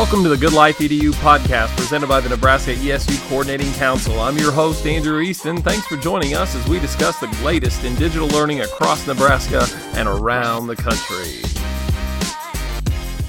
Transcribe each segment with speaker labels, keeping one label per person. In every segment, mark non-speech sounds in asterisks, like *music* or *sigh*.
Speaker 1: Welcome to the Good Life EDU podcast presented by the Nebraska ESU Coordinating Council. I'm your host, Andrew Easton. Thanks for joining us as we discuss the latest in digital learning across Nebraska and around the country.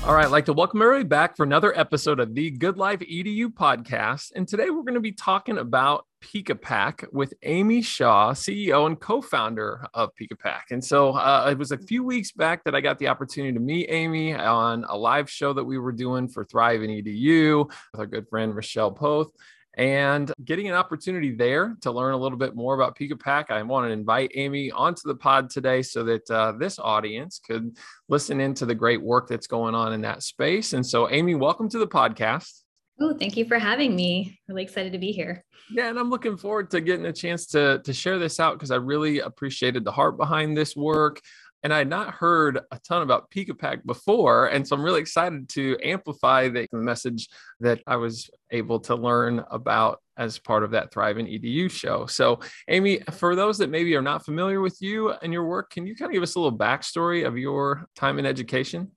Speaker 1: All right, I'd like to welcome everybody back for another episode of the Good Life EDU podcast. And today we're going to be talking about Peekapak with Ami Shah, CEO and co-founder of Peekapak. And so uh, it was a few weeks back that I got the opportunity to meet Ami on a live show that we were doing for Thrive in EDU with our good friend Rochelle Poth and getting an opportunity there to learn a little bit more about Peekapak, I want to invite Ami onto the pod today so that uh, this audience could listen into the great work that's going on in that space. And so, Ami, welcome to the podcast.
Speaker 2: Oh, thank you for having me. Really excited to be here.
Speaker 1: Yeah, and I'm looking forward to getting a chance to to share this out because I really appreciated the heart behind this work. And I had not heard a ton about Peekapak before. And so I'm really excited to amplify the message that I was able to learn about as part of that Thrive EDU show. So, Ami, for those that maybe are not familiar with you and your work, can you kind of give us a little backstory of your time in education?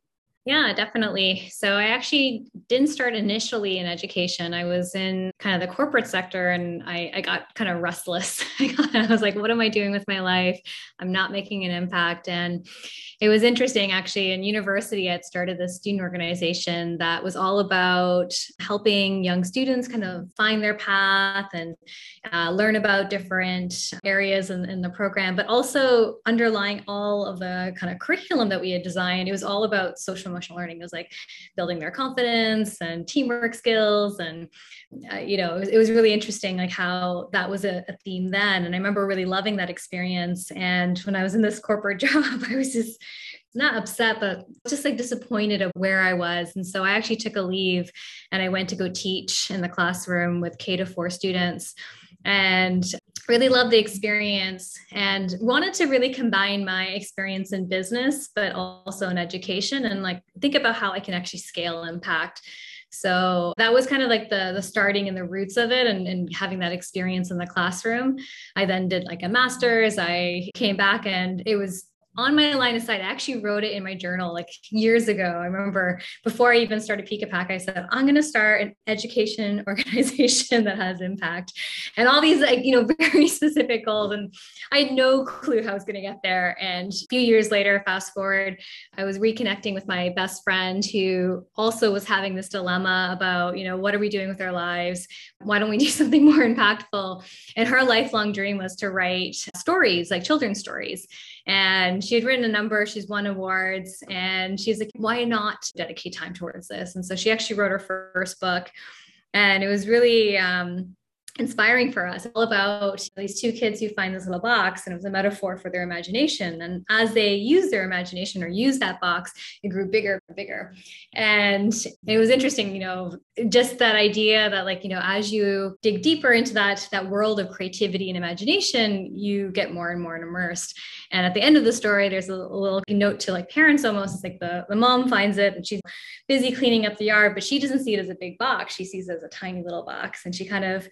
Speaker 2: Yeah, definitely. So I actually didn't start initially in education. I was in kind of the corporate sector and I, I got kind of restless. *laughs* I was like, what am I doing with my life? I'm not making an impact. And it was interesting actually in university, I started this student organization that was all about helping young students kind of find their path and uh, learn about different areas in, in the program, but also underlying all of the kind of curriculum that we had designed. It was all about social emotional learning. It was like building their confidence and teamwork skills. And, uh, you know, it was, it was, really interesting, like how that was a, a theme then. And I remember really loving that experience. And when I was in this corporate *laughs* job, I was just not upset, but just like disappointed of where I was. And so I actually took a leave and I went to go teach in the classroom with K to four students and really loved the experience and wanted to really combine my experience in business but also in education and like think about how i can actually scale impact. So that was kind of like the the starting and the roots of it and, and having that experience in the classroom. I then did like a master's. I came back and it was on my line of sight. I actually wrote it in my journal like years ago. I remember before I even started Peekapak, I said, I'm going to start an education *laughs* organization that has impact and all these like, you know, *laughs* very specific goals. And I had no clue how I was going to get there. And a few years later, fast forward, I was reconnecting with my best friend who also was having this dilemma about, you know, what are we doing with our lives? Why don't we do *laughs* something more impactful? And her lifelong dream was to write stories, like children's stories. And she had written a number, she's won awards, and she's like, why not dedicate time towards this? And so she actually wrote her first book. And it was really um, inspiring for us all about these two kids who find this little box and it was a metaphor for their imagination. And as they use their imagination or use that box it grew bigger and bigger. And it was interesting you know just that idea that like you know as you dig deeper into that that world of creativity and imagination you get more and more immersed. And at the end of the story there's a little note to like parents almost it's like the, the mom finds it and she's busy cleaning up the yard but she doesn't see it as a big box. She sees it as a tiny little box. And she kind of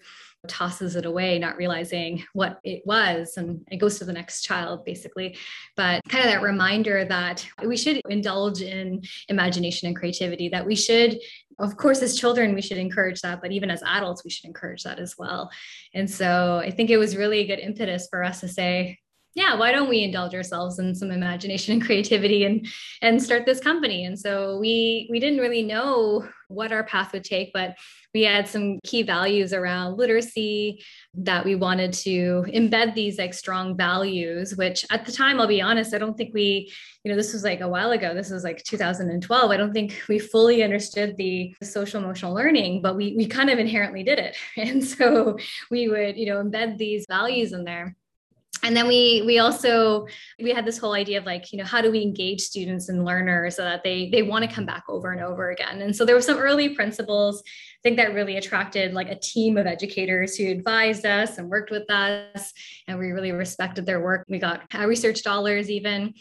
Speaker 2: tosses it away, not realizing what it was. And it goes to the next child, basically. But kind of that reminder that we should indulge in imagination and creativity, that we should, of course, as children, we should encourage that, but even as adults, we should encourage that as well. And so I think it was really a good impetus for us to say, yeah why don't we indulge ourselves in some imagination and creativity and and start this company and so we we didn't really know what our path would take but we had some key values around literacy that we wanted to embed these like strong values which at the time i'll be honest i don't think we you know this was like a while ago. This was like 2012 i don't think we fully understood the social emotional learning but we we kind of inherently did it. *laughs* And so we would you know embed these values in there and then we we also we had this whole idea of like you know how do we engage students and learners so that they they want to come back over and over again? And so there were some early principles i think that really attracted like a team of educators who advised us and worked with us and we really respected their work we got research dollars even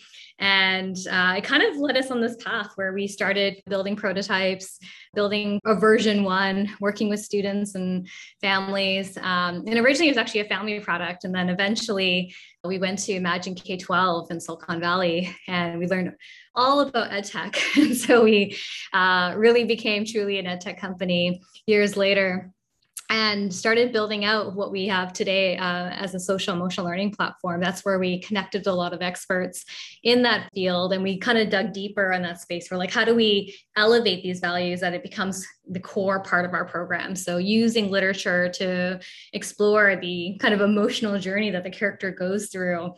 Speaker 2: and uh, it kind of led us on this path where we started building prototypes, building a version one, working with students and families. Um, and originally it was actually a family product. And then eventually we went to Imagine K 12 in Silicon Valley and we learned all about EdTech. *laughs* and so we uh, really became truly an EdTech company years later and started building out what we have today uh, as a social emotional learning platform. That's where we connected a lot of experts in that field and we kind of dug deeper in that space. We're like, how do we elevate these values that it becomes the core part of our program? So, using literature to explore the kind of emotional journey that the character goes through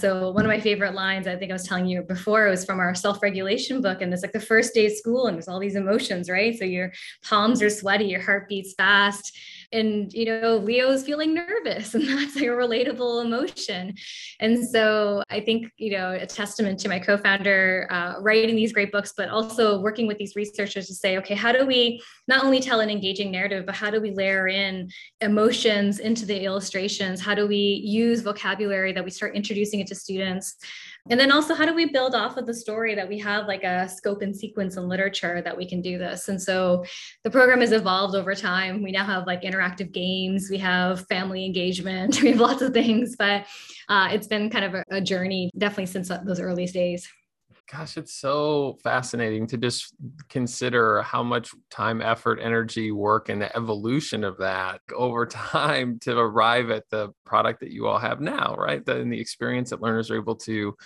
Speaker 2: so one of my favorite lines, I think I was telling you before, was from our self-regulation book. And it's like the first day of school and there's all these emotions, right? So your palms are sweaty, your heart beats fast and you know leo's feeling nervous *laughs* and that's like a relatable emotion and so i think you know a testament to my co-founder uh, writing these great books but also working with these researchers to say okay how do we not only tell an engaging narrative but how do we layer in emotions into the illustrations how do we use vocabulary that we start introducing it to students and then also, how do we build off of the story that we have like a scope and sequence in literature that we can do this? And so the program has evolved over time. We now have like interactive games, we have family engagement, *laughs* we have lots of things, but uh, it's been kind of a, a journey definitely since those earliest days.
Speaker 1: Gosh, it's so fascinating to just consider how much time, effort, energy, work, and the evolution of that over *laughs* time to arrive at the product that you all have now, right? The, and the experience that learners are able to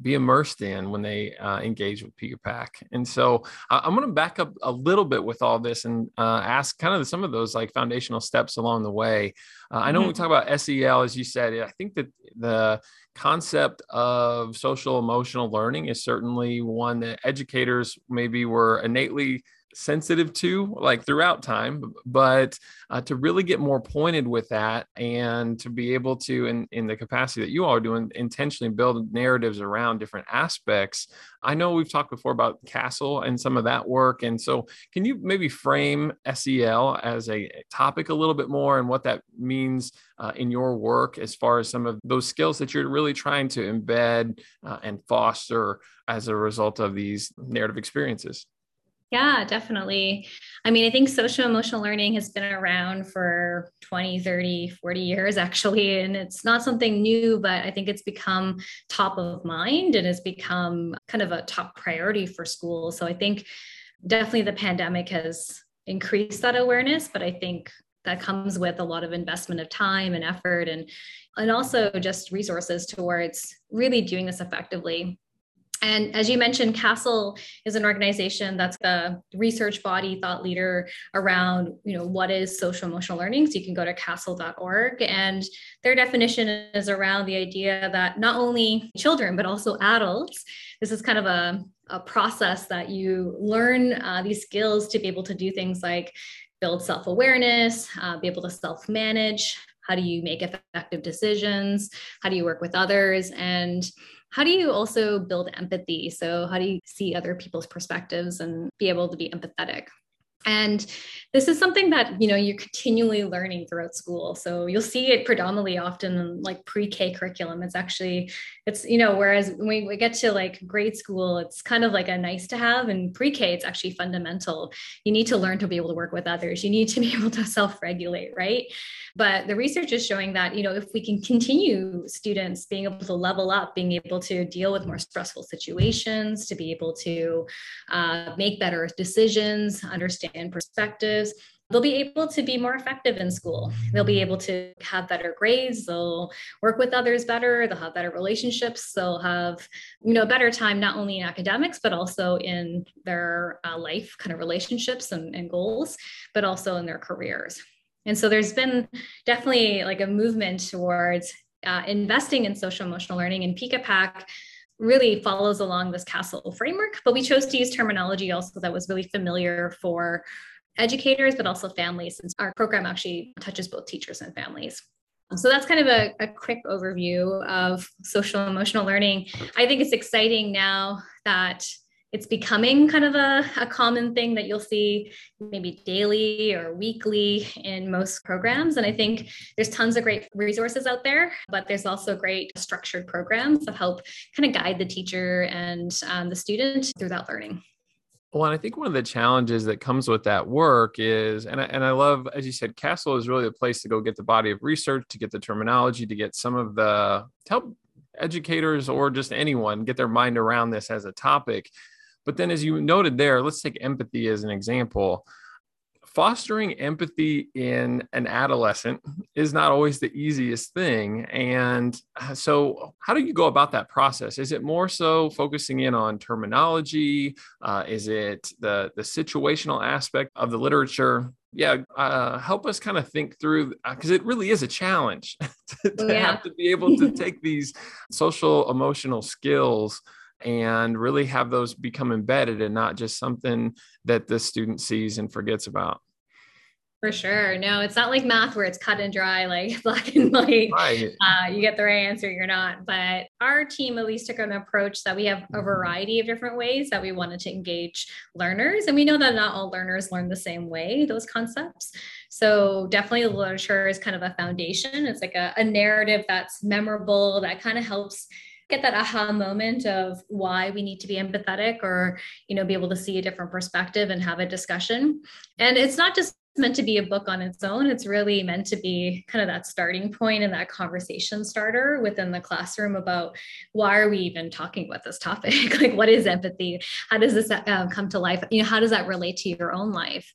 Speaker 1: be immersed in when they uh, engage with Peekapak. And so uh, I'm going to back up a little bit with all this and uh, ask kind of some of those like foundational steps along the way. Uh, I know mm-hmm. when we mm-hmm. talk about SEL, as you said, I think that the concept of social emotional learning is certainly one that educators maybe were innately sensitive to like throughout time but uh, to really get more pointed with that and to be able to in, in the capacity that you all are doing intentionally build narratives around different aspects. I know we've talked before about CASEL and some of that work and so can you maybe frame sel as a topic a little bit more and what that means uh, in your work as far as some of those skills that you're really trying to embed uh, and foster as a result of these narrative experiences
Speaker 2: yeah, definitely. I mean, I think social emotional learning has been around for 20, 30, 40 years actually. And it's not something new, but I think it's become top of mind and has become kind of a top priority for schools. So I think definitely the pandemic has increased that awareness, but I think that comes with a lot of investment of time and effort and and also just resources towards really doing this effectively and as you mentioned, CASEL is an organization that's the research body, thought leader around, you know, what is social emotional learning. So you can go to casel.org and their definition is around the idea that not only children, but also adults, this is kind of a, a process that you learn uh, these skills to be able to do things like build self-awareness, uh, be able to self-manage, how do you make effective decisions, how do you work with others, and how do you also build empathy? So, how do you see other people's perspectives and be able to be empathetic? And this is something that you know you're continually learning throughout school. So you'll see it predominantly often in like pre-K curriculum. It's actually it's you know whereas when we get to like grade school, it's kind of like a nice to have, and pre-K it's actually fundamental. You need to learn to be able to work with others. You need to be *laughs* able to self-regulate, right? But the research is showing that you know if we can continue students being able to level up, being able to deal with more stressful situations, to be able to uh, make better decisions, understand and perspectives they'll be able to be more effective in school. They'll be able to have better grades. They'll work with others better. They'll have better relationships. They'll have, you know, a better time not only in academics but also in their uh, life kind of relationships and, and goals, but also in their careers. And so there's been definitely like a movement towards uh, investing in social emotional learning and Peekapak really follows along this CASEL framework, but we chose to use terminology also that was really familiar for educators, but also families, since our program actually touches both teachers and families. So that's kind of a, a quick overview of social emotional learning. I think it's exciting now that it's becoming kind of a, a common thing that you'll see maybe daily or weekly in most programs. And I think there's tons of great resources out there, but there's also great structured programs that help kind of guide the teacher and um, the student through that learning.
Speaker 1: Well, and I think one of the challenges that comes with that work is, and I, and I love, as you said, CASEL is really a place to go get the body of research, to get the terminology, to get some of the, help educators or just anyone get their mind around this as a topic. But then, as you noted there, let's take empathy as an example fostering empathy in an adolescent is not always the easiest thing. And uh, so, how do you go about that process? Is it more so focusing in on terminology? Uh, is it the, the situational aspect of the literature? Yeah, uh, help us kind of think through because uh, it really is a challenge *laughs* to, to yeah. have to be able to *laughs* take these social emotional skills and really have those become embedded and not just something that the student sees and forgets about.
Speaker 2: For sure. No, it's not like math where it's cut and dry, like *laughs* black and white. Right. Uh, you get the right answer, you're not. But our team at least took an approach that we have a variety of different ways that we wanted to engage learners. And we know that not all learners learn the same way, those concepts. So definitely the literature is kind of a foundation. It's like a, a narrative that's memorable, that kind of helps get that aha moment of why we need to be empathetic or you know be able to see a different perspective and have a discussion and it's not just meant to be a book on its own. It's really meant to be kind of that starting point and that conversation starter within the classroom about why are we even talking about this topic? *laughs* like, what is empathy? How does this uh, come to life? You know, how does that relate to your own life?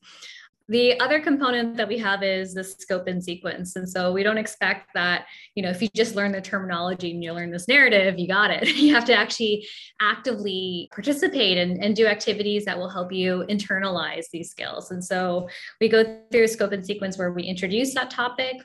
Speaker 2: The other component that we have is the scope and sequence. And so we don't expect that, you know, if you just learn the terminology and you learn this narrative, you got it. *laughs* You have to actually actively participate and, and do activities that will help you internalize these skills. And so we go through scope and sequence where we introduce that topic,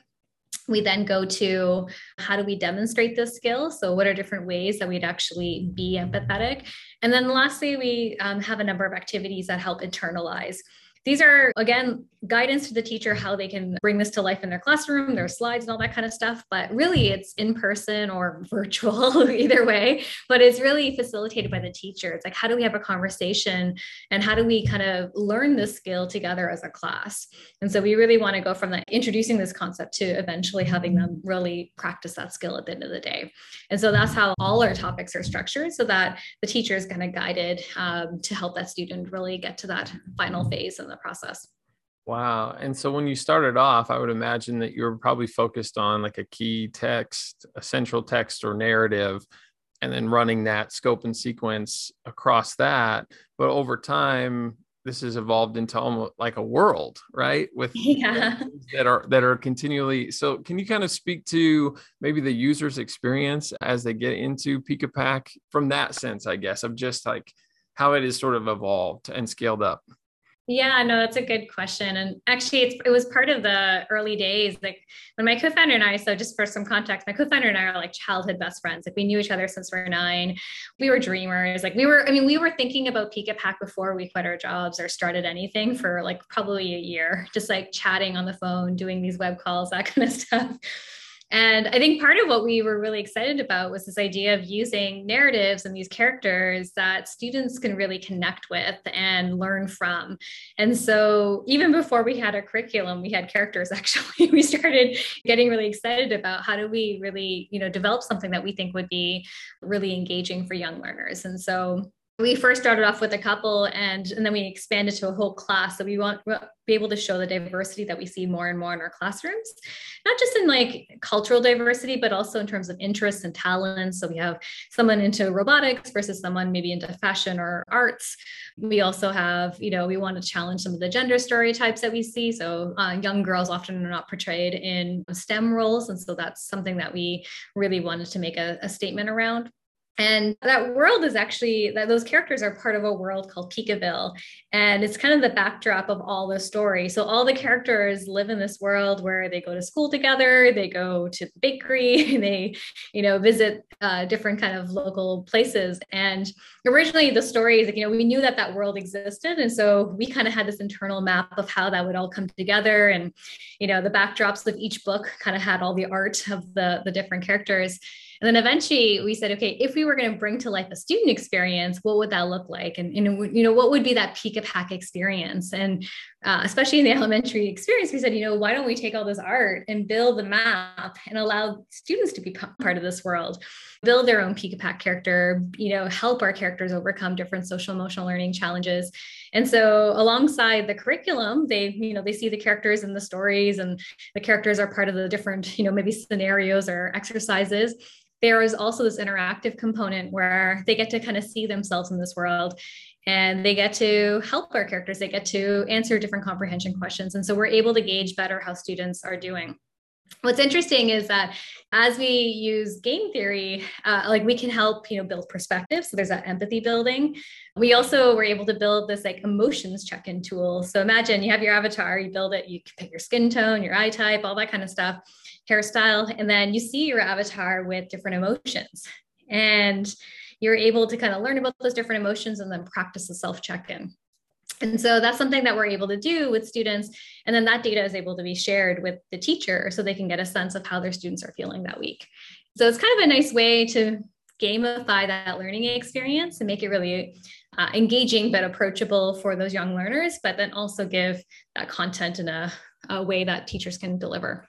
Speaker 2: we then go to how do we demonstrate this skill so what are different ways that we'd actually be empathetic and then lastly we um, have a number of activities that help internalize these are, again, guidance to the teacher how they can bring this to life in their classroom, their slides, and all that kind of stuff. But really, it's in person or *laughs* virtual, *laughs* either way. But it's really facilitated by the teacher. It's like, how do we have a conversation and how do we kind of learn this skill together as a class? And so we really want to go from that introducing this concept to eventually having them really practice that skill at the end of the day. And so that's how all our topics are structured so that the teacher is kind of guided um, to help that student really get to that final phase the process.
Speaker 1: Wow. And so when you started off, I would imagine that you were probably focused on like a key text, a central text or narrative, and then running that scope and sequence across that. But over time, this has evolved into almost like a world, right? With *laughs* yeah. that are that are continually. So can you kind of speak to maybe the user's experience as they get into Peekapak from that sense, I guess, of just like how it is sort of evolved and scaled up?
Speaker 2: Yeah, no, that's a good question. And actually, it was part of the early days. Like when my co founder and I, so just for some context, my co founder and I are like childhood best friends. Like we knew each other since we were nine. We were dreamers. Like we were, I mean, we were thinking about Peekapak before we quit our jobs or started anything for like probably a year, just like chatting on the phone, doing these web calls, that *laughs* kind of stuff. And I think part of what we were really excited about was this idea of using narratives and these characters that students can really connect with and learn from. And so even before we had a curriculum, we had characters *laughs* actually. we started getting really excited about how do we really, you know, develop something that we think would be really engaging for young learners. And so we first started off with a couple and, and then we expanded to a whole class. So we want to be able to show the diversity that we see more and more in our classrooms not just in like cultural diversity but also in terms of interests and talents. So we have someone into robotics versus someone maybe into fashion or arts. We also have you know we want to challenge some of the gender stereotypes that we see. So uh, young girls often are not portrayed in stem roles. And so that's something that we really wanted to make a, a statement around and that world is actually that those characters are part of a world called Peekaville. And it's kind of the backdrop of all the story. So all the characters live in this world where they go to school together, they go to the bakery, *laughs* they, you know, visit uh, different kind of local places. And originally the story is like, you know, we knew that that world existed. And so we kind of had this internal map of how that would all come together. And, you know, the backdrops of each book kind of had all the art of the, the different characters. And then eventually we said, okay, if we were going to bring to life a student experience, what would that look like? And, and you know, what would be that Peekapak experience? And uh, especially in the *laughs* elementary experience, we said, you know, why don't we take all this art and build the map and allow students to be part of this world, build their own Peekapak character, you know, help our characters overcome different social emotional learning challenges. And so alongside the curriculum, they, you know, they see the characters and the stories and the characters are part of the different, you know, maybe scenarios or exercises. There is also this interactive component where they get to kind of see themselves in this world and they get to help our characters. They get to answer different comprehension questions. And so we're able to gauge better how students are doing. What's interesting is that as we use game theory uh, like we can help you know build perspective. So there's that empathy building. We also were able to build this like emotions check-in tool. So imagine you have your avatar you build it you pick your skin tone your eye type all that kind of stuff hairstyle and then you see your avatar with different emotions. And you're able to kind of learn about those different emotions and then practice a self check-in and so that's something that we're able to do with students. And then that data is able to be shared with the teacher so they can get a sense of how their students are feeling that week. So it's kind of a nice way to gamify that learning experience and make it really uh, engaging but approachable for those young learners, but then also give that content in a, a way that teachers can deliver.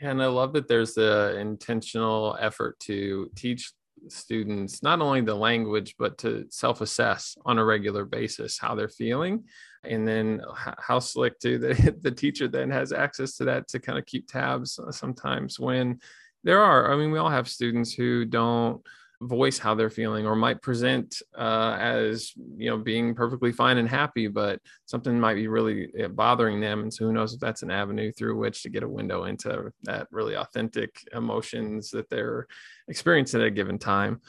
Speaker 1: And I love that there's the intentional effort to teach students not only the language but to self-assess on a regular basis how they're feeling. And then how slick too the, *laughs* the teacher then has access to that to kind of keep tabs uh, sometimes when there are i mean we all have students who don't voice how they're feeling or might present uh, as you know being perfectly fine and happy but something might be really eh, bothering them and so who knows if that's an avenue through which to get a window into that really authentic emotions that they're experiencing at a given time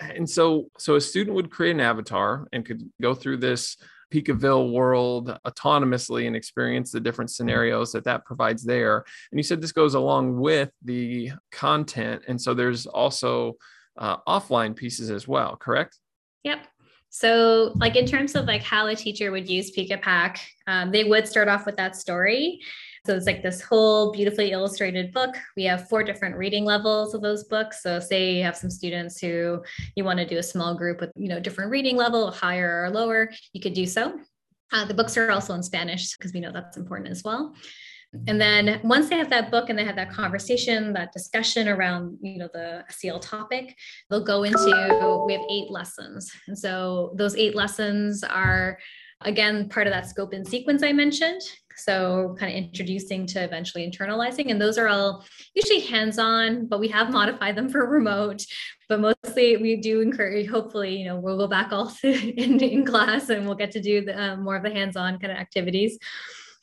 Speaker 1: and so so a student would create an avatar and could go through this Peekaville world autonomously and experience the different scenarios that that provides there. And you said this goes along with the content. And so there's also uh, offline pieces as well, correct?
Speaker 2: Yep. So, like in terms of like how a teacher would use Peekapak, um, they would start off with that story. So it's like this whole beautifully illustrated book. We have four different reading levels of those books. So say you have some students who you want to do a small group with, you know, different reading level, higher or lower, you could do so. Uh, the books are also in Spanish because we know that's important as well. And then once they have that book and they have that conversation, that discussion around, you know, the SEL topic, they'll go into, we have eight lessons. And so those eight lessons are, again, part of that scope and sequence I mentioned. So kind of introducing to eventually internalizing. And those are all usually hands-on, but we have modified them for remote. But mostly we do encourage, hopefully, you know, we'll go back all *laughs* in, in class and we'll get to do the, um, more of the hands-on kind of activities.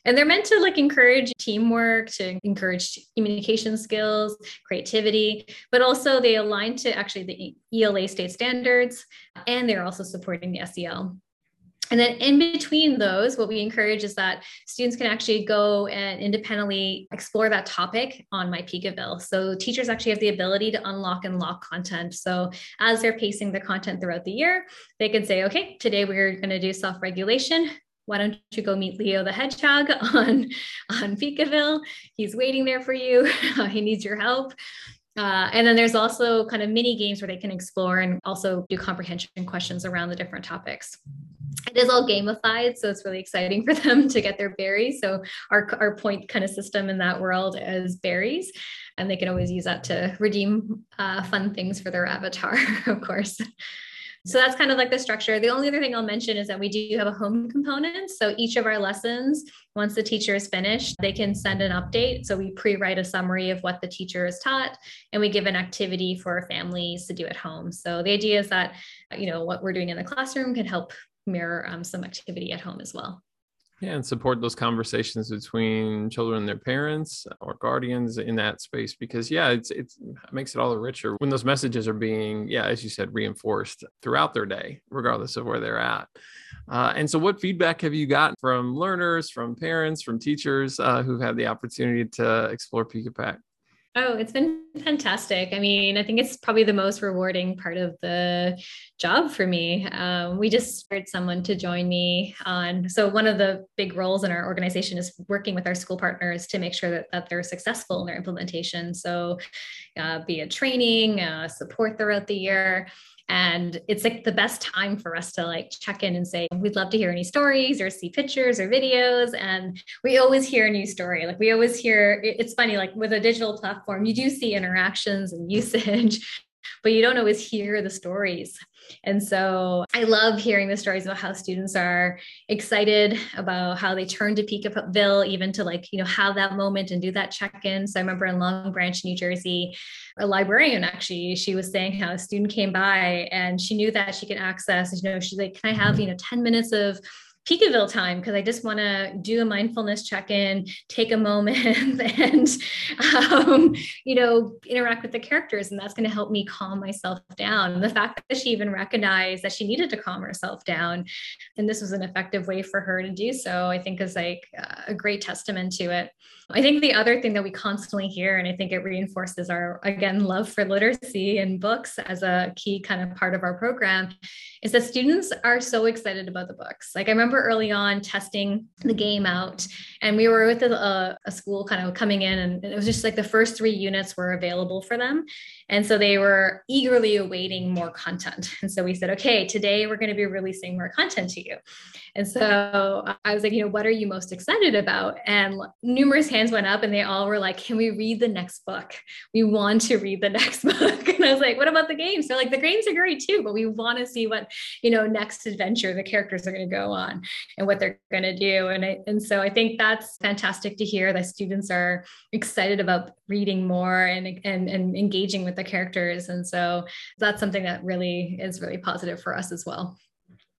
Speaker 2: And they're meant to like encourage teamwork, to encourage communication skills, creativity, but also they align to actually the ELA state standards, and they're also supporting the SEL. And then in between those, what we encourage is that students can actually go and independently explore that topic on my Peekaville. So teachers actually have the ability to unlock and lock content. So as they're pacing the content throughout the year, they can say, okay, today we're going to do self-regulation why don't you go meet Leo the hedgehog *laughs* on on Peekaville? He's waiting there for you. *laughs* he needs your help. Uh, and then there's also kind of mini games where they can explore and also do comprehension questions around the different topics. It is all gamified, so it's really exciting for *laughs* them to get their berries. So our, our point kind of system in that world is berries, and they can always use that to redeem uh, fun things for their avatar, of course. So that's kind of like the structure. The only other thing I'll mention is that we do have a home component. So each of our lessons, once the teacher is finished, they can send an update. So we pre write a summary of what the teacher has taught and we give an activity for families to do at home. So the idea is that, you know, what we're doing in the classroom can help mirror um, some activity at home as well.
Speaker 1: Yeah, and support those conversations between children and their parents or guardians in that space because yeah, it's, it's it makes it all the richer when those messages are being yeah, as you said, reinforced throughout their day, regardless of where they're at. Uh, and so, what feedback have you gotten from learners, from parents, from teachers uh, who've had the opportunity to explore Peekapak?
Speaker 2: Oh, it's been fantastic. I mean, I think it's probably the most rewarding part of the job for me. Um, we just hired someone to join me on. So, one of the big roles in our organization is working with our school partners to make sure that, that they're successful in their implementation. So, uh, be it training, uh, support throughout the year and it's like the best time for us to like check in and say we'd love to hear any stories or see pictures or videos. And we always hear a new story. Like we always hear it's funny like with a digital platform you do see interactions and usage but you don't always hear the stories and so I love hearing the stories about how students are excited about how they turn to Peekaville, even to like, you know, have that moment and do that check in. So I remember in Long Branch, New Jersey, a librarian actually, she was saying how a student came by and she knew that she could access, you know, she's like, can I have, you know, 10 minutes of Peekaville time because I just want to do a mindfulness check in, take a moment, *laughs* and um, you know interact with the characters, and that's going to help me calm myself down. The fact that she even recognized that she needed to calm herself down, and this was an effective way for her to do so, I think is like a great testament to it. I think the other thing that we constantly hear, and I think it reinforces our again love for literacy and books as a key kind of part of our program, is that students are so excited about the books. Like I remember early on testing the game out, and we were with a, a school kind of coming in, and it was just like the first three units were available for them. And so they were eagerly awaiting more content. And so we said, okay, today we're going to be releasing more content to you. And so I was like, you know, what are you most excited about? And numerous hands went up and they all were like, can we read the next book? We want to read the *laughs* next book. And I was like, what about the games? So like the games are great too, but we want to see what, you know, next adventure the characters are going to go on and what they're going to do. And I, and so I think that's fantastic to hear that students are excited about reading more and, and, and engaging with the characters. And so that's something that really is really positive for us as well.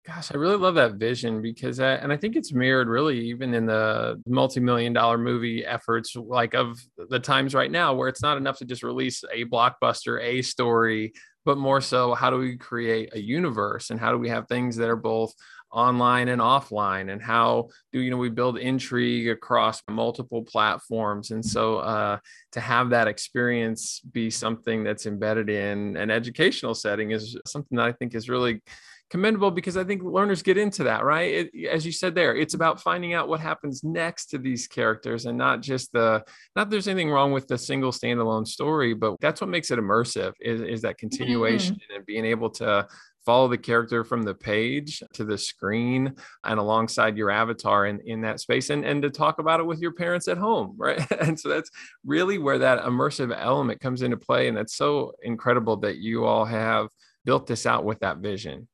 Speaker 1: Gosh, I really love that vision because, I, and I think it's mirrored really even in the multi-million dollar movie efforts, like of the times right now, where it's not enough to just release a blockbuster, a story, but more so, how do we create a universe and how do we have things that are both online and offline? And how do you know we build intrigue across multiple platforms? And so uh, to have that experience be something that's embedded in an educational setting is something that i think is really commendable because I think learners get into that, right? It, as you said there, it's about finding out what happens next to these characters and not just the, not there's anything wrong with the single standalone story, but that's what makes it immersive is, is that continuation mm-hmm. and being able to follow the character from the page to the screen and alongside your avatar in, in that space and, and to talk about it with your parents at home *laughs* right and so that's really where that immersive element comes into play and it's so incredible that you all have built this out with that vision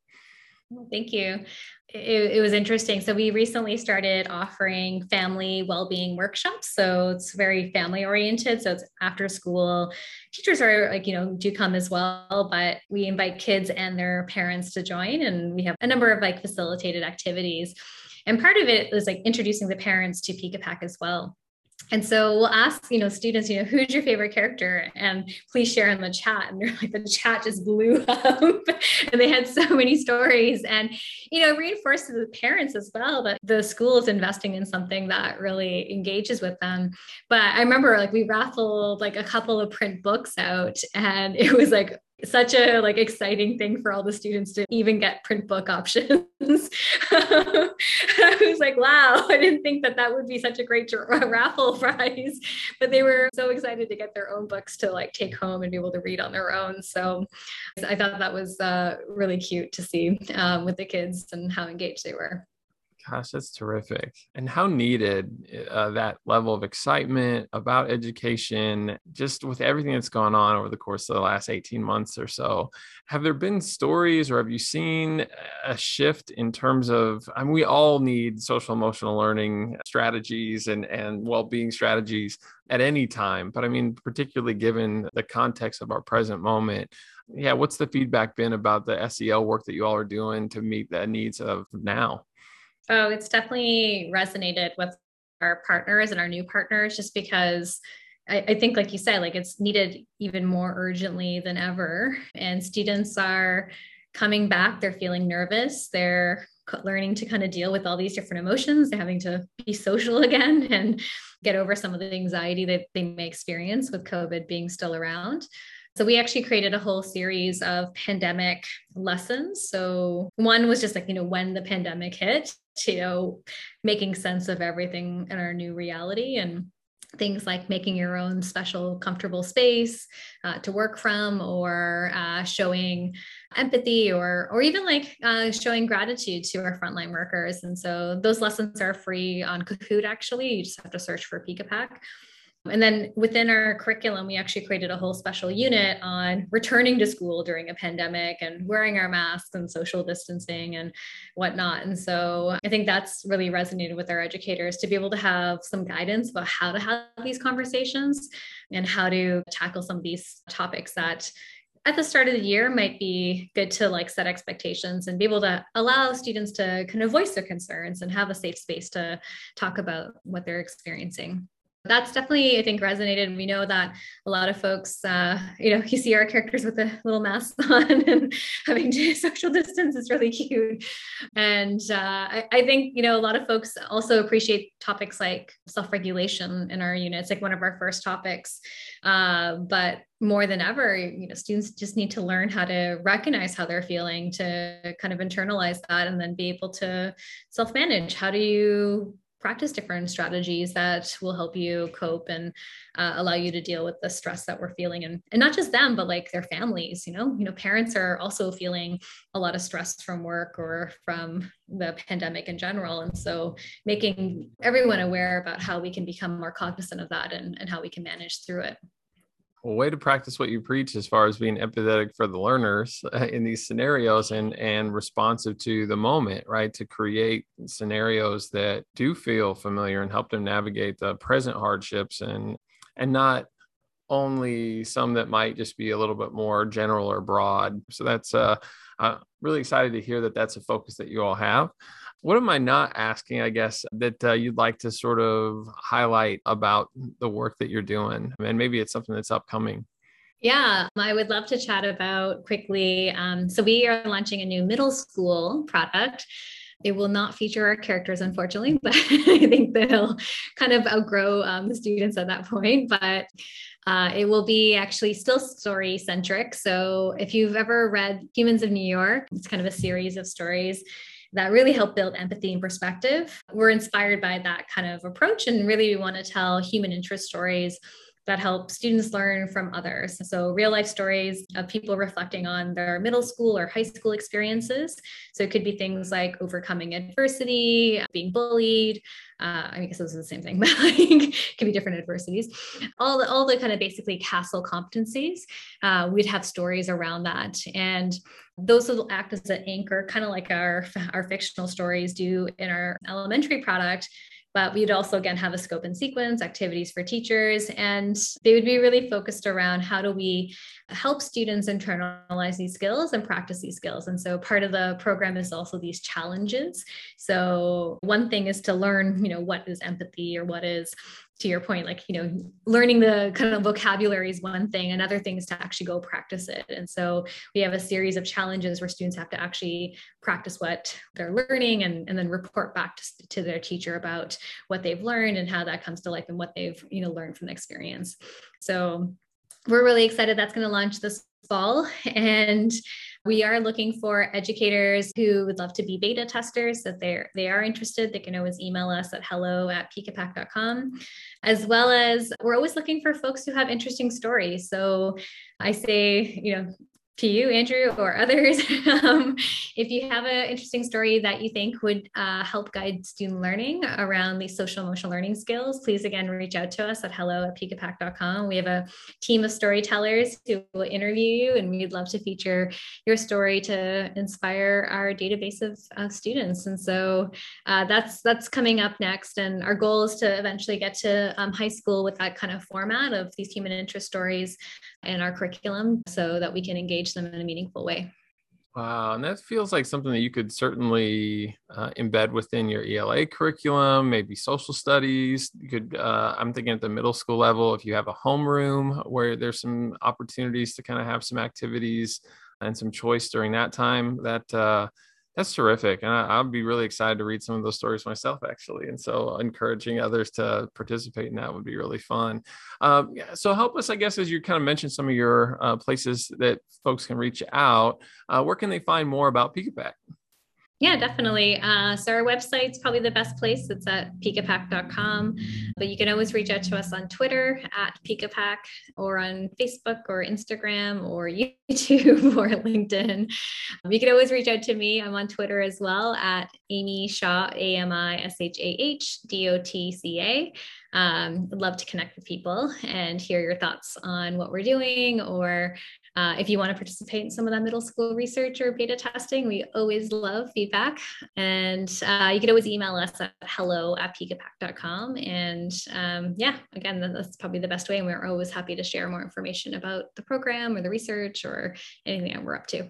Speaker 2: Thank you. It, it, was interesting. So we recently started offering family well-being workshops. So it's very family oriented. So it's after school. Teachers are like, you know, do come as well, but we invite kids and their parents to join. And we have a number of like facilitated activities. And part of it is like introducing the parents to Peekapak as well. And so we'll ask, you know, students, you know, who's your favorite character? And please share in the chat. And they're *laughs* like, the chat just blew *laughs* up. and they had so many stories. And, you know, reinforced the parents as well that the school is investing in something that really engages with them. But I remember like we raffled like a couple of print books out and it was like such a like exciting thing for all the students to even get print book *laughs* options. I was like, wow, I didn't think that that would be such a great *laughs* raffle prize, but they were so excited to get their own books to like take home and be able to read on their own. So I thought that was uh, really cute to see um, with the kids and how engaged they were.
Speaker 1: Gosh, that's terrific. And how needed uh, that level of excitement about education, just with everything that's gone on over the course of the last 18 months or so. Have there been stories or have you seen a shift in terms of, I mean, we all need social emotional learning strategies and, and well being strategies at any time. But I mean, particularly given the context of our present moment, yeah, what's the feedback been about the SEL work that you all are doing to meet the needs of now?
Speaker 2: Oh, it's definitely resonated with our partners and our new partners just because I, I, think, like you said, like it's needed even more urgently than ever. And students are coming back, they're feeling nervous, they're learning to kind of deal with all these different emotions, they're having to be *laughs* social again. And get over some of the anxiety that they may experience with COVID being still around. So we actually created a whole series of pandemic lessons. So one was just like, you know, when the pandemic hit, you know, making sense of everything in our new reality and things like making your own special comfortable space uh, to work from or uh, showing empathy or or even like uh, showing gratitude to our frontline workers. And so those lessons are free on kahoot actually. You just have to search for Peekapak and then within our curriculum, we actually created a whole special unit on returning to school during a pandemic and wearing our masks and social distancing and whatnot. And so I think that's really resonated with our educators to be able to have some guidance about how to have these conversations and how to tackle some of these topics that at the start of the year might be good to like set expectations and be able to allow students to kind of voice their concerns and have a safe space to talk about what they're experiencing that's definitely i think resonated. We know that a lot of folks uh, you know *laughs* you see our characters with the little masks *laughs* on and having to *laughs* social distance is really cute. And uh, I, I, think you know a lot of folks also appreciate topics like self-regulation in our units like one of our first topics. Uh, but more than ever you know students just need to learn how to recognize how they're feeling to kind of internalize that and then be able to self-manage. How do you practice different strategies that will help you cope and uh, allow you to deal with the stress that we're feeling. And, and not just them but like their families you know? You know parents are also feeling a lot of stress from work or from the pandemic in general. And so making everyone aware about how we can become more cognizant of that and, and how we can manage through it
Speaker 1: a way to practice what you preach as far as being empathetic for the learners *laughs* in these scenarios and and responsive to the moment right? To create scenarios that do feel familiar and help them navigate the present hardships and and not only some that might just be a little bit more general or broad. So that's uh i'm really excited to hear that that's a focus that you all have what am I not asking, I guess, that uh, you'd like to sort of highlight about the work that you're doing? And maybe it's something that's upcoming.
Speaker 2: Yeah, I would love to chat about quickly. Um, so, we are launching a new middle school product. It will not feature our characters, unfortunately, *laughs* but I think they'll kind of outgrow um, the students at that point. But uh, it will be actually still story centric. So, if you've ever read Humans of New York, it's kind of a series of stories that really help build empathy and perspective. We're inspired by that kind of approach and really we want to tell human interest stories that help students learn from others. So, real life stories of people reflecting on their middle school or high school experiences. So, it could be things like overcoming adversity, being bullied. Uh, I guess those are the same thing, *laughs* but like could be different adversities. All the all the kind of basically CASEL competencies. Uh, we'd have stories around that, and those will act as an anchor, kind of like our our fictional stories do in our elementary product but we'd also again have a scope and sequence activities for teachers and they would be really focused around how do we help students internalize these skills and practice these skills. And so part of the program is also these challenges. So one thing is to learn you know what is empathy or what is to your point, like, you know, learning the kind of vocabulary is one thing, another thing is to actually go practice it. And so we have a series of challenges where students have to actually practice what they're learning and, and then report back to, to their teacher about what they've learned and how that comes to life and what they've, you know, learned from the experience. So we're really excited that's going to launch this fall. And we are looking for educators who would love to be beta testers. That they're they are interested, they can always email us at hello at peekapak.com. As well as we're always looking for folks who have interesting stories. So I say, you know, to you, Andrew, or others. *laughs* um, if you have an interesting story that you think would uh, help guide student learning around these social emotional learning skills, please again reach out to us at hello at peekapak.com. We have a team of storytellers who will interview you, and we'd love to feature your story to inspire our database of uh, students. And so uh, that's that's coming up next. And our goal is to eventually get to um, high school with that kind of format of these human interest stories in our curriculum so that we can engage them in a meaningful way.
Speaker 1: Wow, and that feels like something that you could certainly uh, embed within your ELA curriculum, maybe social studies. You could, uh, I'm thinking at the middle school level, if you have a homeroom where there's some opportunities to kind of have some activities and some choice during that time, that uh, That's terrific. And I, would be really excited to read some of those stories myself, actually. And so encouraging others to participate in that would be really fun. Um, so help us, I guess, as you kind of mentioned some of your uh, places that folks can reach out, uh, where can they find more about Peekapak?
Speaker 2: Yeah, definitely. Uh, so our website's probably the best place. It's at peekapak.com, but you can always reach out to us on Twitter at peekapak or on Facebook or Instagram or *laughs* YouTube or LinkedIn. You can always reach out to me. I'm on Twitter as well at Ami Shah, A M I S H A H D O T C A. Um, I'd love to connect with people and hear your thoughts on what we're doing or uh, if you want to participate in some of that middle school research or beta testing, we always love feedback. And uh, you can always email us at hello at peekapak.com. And um, yeah, again, that's probably the best way. And we're always happy to share more information about the program or the research or anything that we're up to.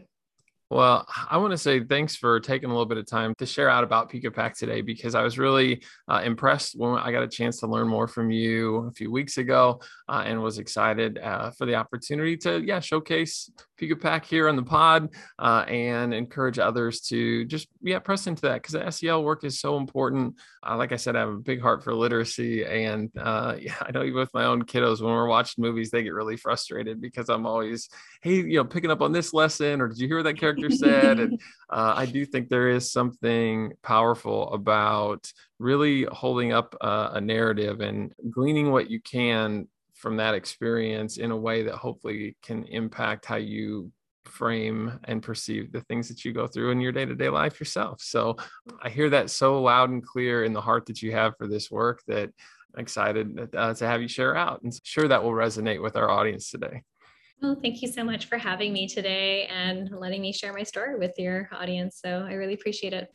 Speaker 1: Well, I want to say thanks for taking a little bit of time to share out about Peekapak today because I was really uh, impressed when I got a chance to learn more from you a few weeks ago uh, and was excited uh, for the opportunity to, yeah, showcase Peekapak here on the pod uh, and encourage others to just, yeah, press into that because the SEL work is so important. Uh, like I said, I have a big heart for literacy. And uh, *laughs* yeah, I know even with my own kiddos, when we're watching movies, they get really frustrated because I'm always, hey, you know, picking up on this lesson or did you hear what that character? said. and *laughs* uh, I do think there is something powerful about really holding up uh, a narrative and gleaning what you can from that experience in a way that hopefully can impact how you frame and perceive the things that you go through in your day-to-day life yourself so i hear that so loud and clear in the heart that you have for this work that I'm excited uh, to have you share out and sure that will resonate with our audience today
Speaker 2: well, thank you so much for having me today and letting me share my story with your audience. So I really appreciate it.